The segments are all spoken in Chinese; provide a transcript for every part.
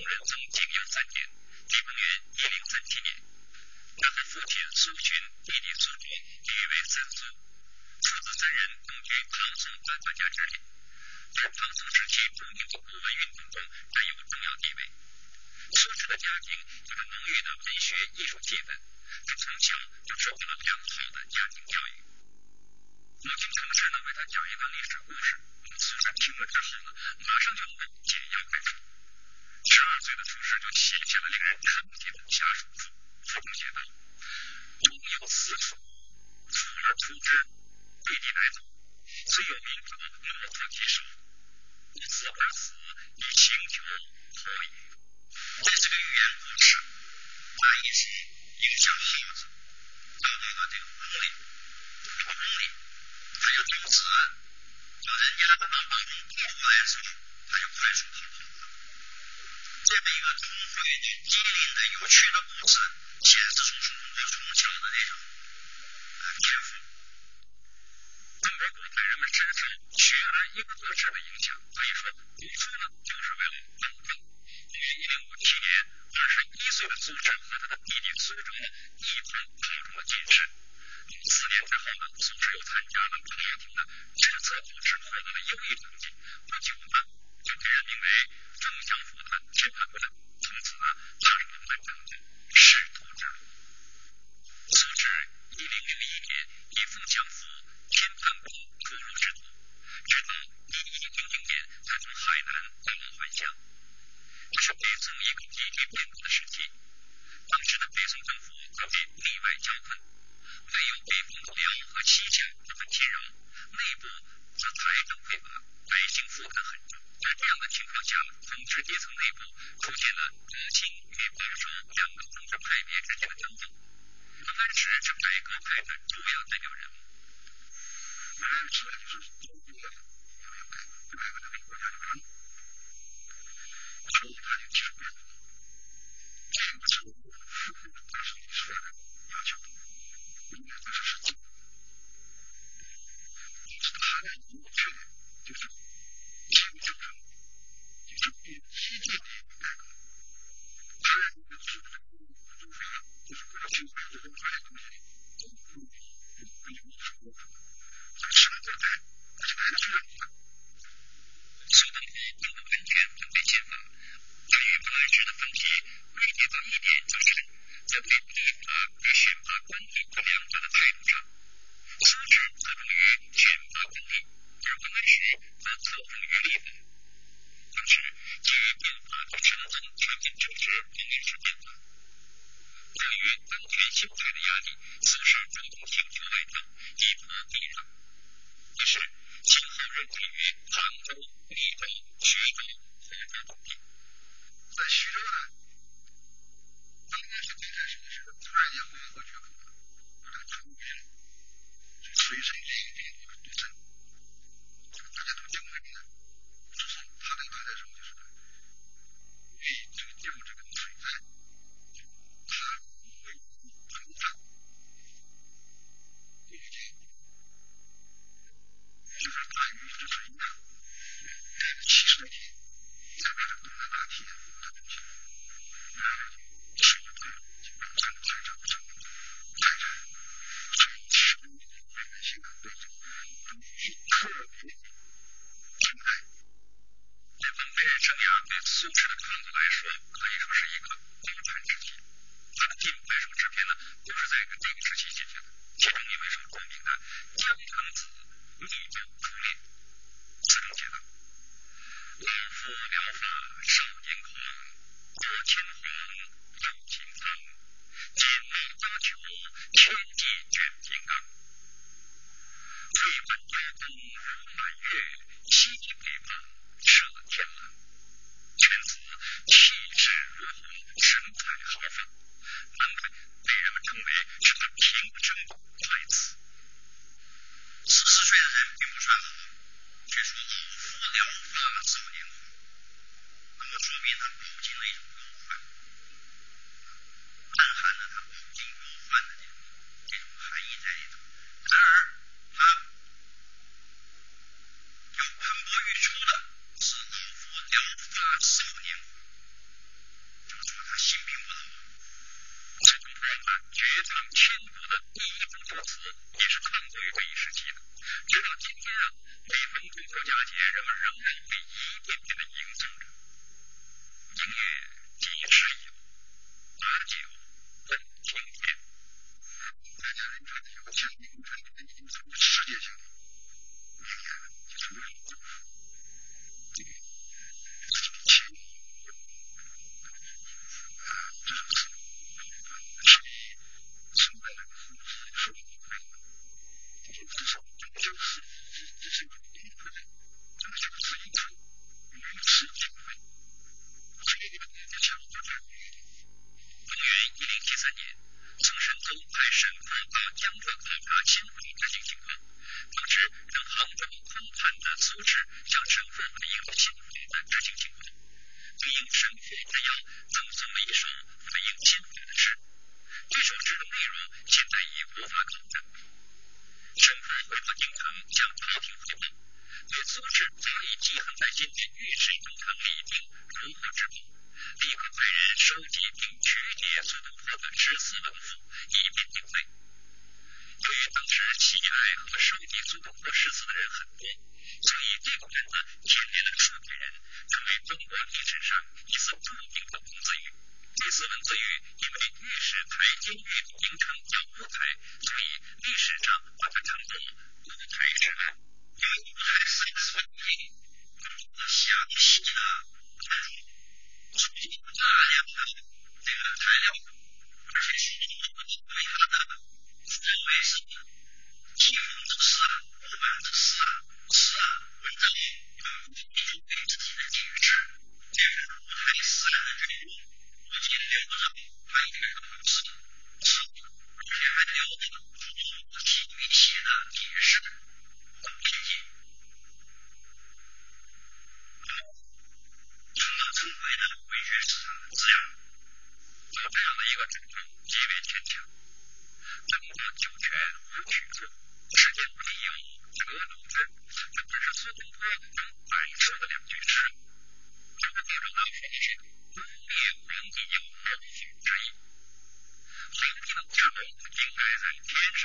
楚仁宗建庙三年，即公元一零三七年。他的父亲苏洵，弟弟苏辙，被誉为三苏。父子三人共居唐宋八大家之列，在唐宋时期著名的古文运动中占有重要地位。苏轼的家庭有着浓郁的文学艺术气氛，他从小就受到了良好的家庭教育。母经常氏呢，为他讲一段历史故事。苏轼听了之后呢，马上就会简要开始。十二岁的苏轼就写下了令人瞠目的下厨赋，其中写道：“有四处，处而出之。”一个聪慧的、机灵的、有趣的故事，显示出书中的从小的那种，呃，天赋。中国古代人们深受“学而优则仕”的影响，可以说读书呢就是为了登科。于一零五七年，二十一岁的苏轼和他的弟弟苏辙呢一同考中了进士。四年之后呢，苏轼又参加了朝廷的制策考试，获得了优异成绩，不久呢就被任命为。从产品增值，农民时间。于安全心态的压力，苏轼主动请求外放，几度贬谪。于是今后任对于杭州、密州、徐州、湖州等。在徐州呢，刚刚是最开始的时候，突然间黄河决口。subtract from the 组织早已记恨在心底，御史等他们已经如获至宝，立刻派人收集并曲解苏东坡的诗词文赋，以便定罪。由于当时喜爱和收集苏东坡诗词的人。很多，所以这个案子牵连了数百人，成为中国历史上一次著名的文字狱。这次文字狱因为御史台监狱名称叫乌台，所以历史上把它称作乌台之案。应该在天上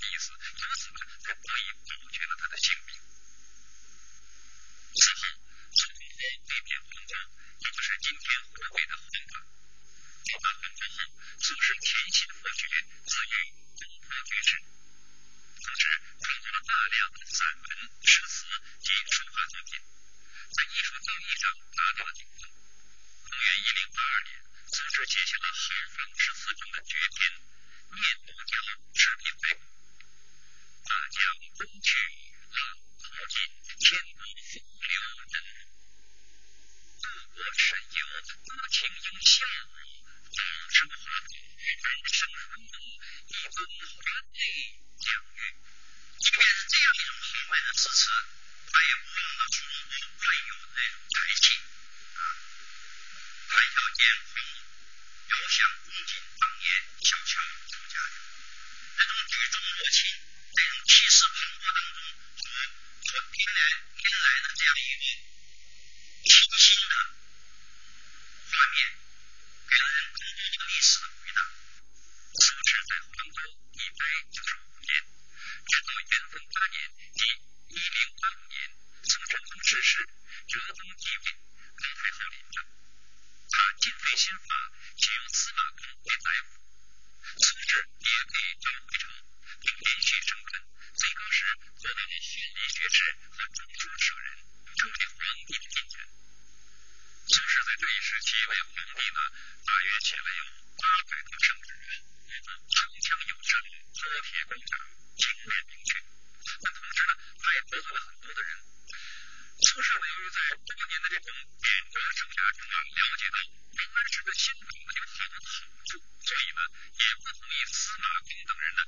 第一次，由此才得以保全了他的性命。此后，苏东坡被贬黄州，也就是今天湖北的黄冈。到达黄冈后，苏轼潜心作学，自云“东坡绝世”。同时，创作了大量散文、诗词及书画作品，在艺术造诣上达到了顶峰。公元一零八二年，苏轼写下了豪放诗词中的绝篇。方言小悄增加的。那种举重若轻，那种气势磅礴当中，所所偏来偏来的这样一个清新的画面，给了人更多的历史的回答。苏轼在黄州一百九十五年，直到元丰八年（即一零八五年），宋神宗逝世，哲宗继位，高太后临政，他今非新法。启用司马光为宰府，苏轼也给召回朝，并连续升官，最高时做到了翰林学士和中书舍人，成为皇帝的近臣。苏轼在这一时期为皇帝呢，大约写了有八百多首诗，他铿锵有声，泼铁光甲，精炼明确。但同时呢，他也得罪了很多的人。苏轼呢，由于在多年的这种贬谪生涯中啊，了解到。这心里呢就很好受所以呢也不同意司马光等人的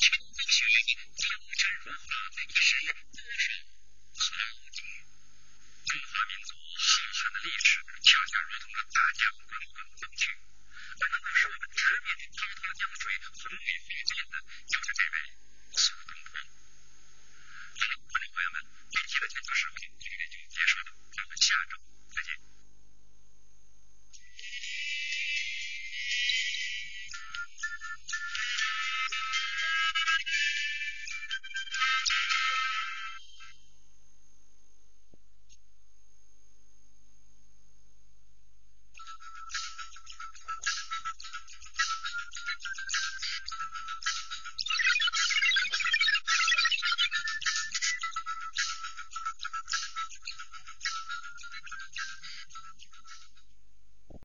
群峰雪顶，江山如画，一时多少豪杰。中华民族浩瀚的历史，恰恰如同这大江。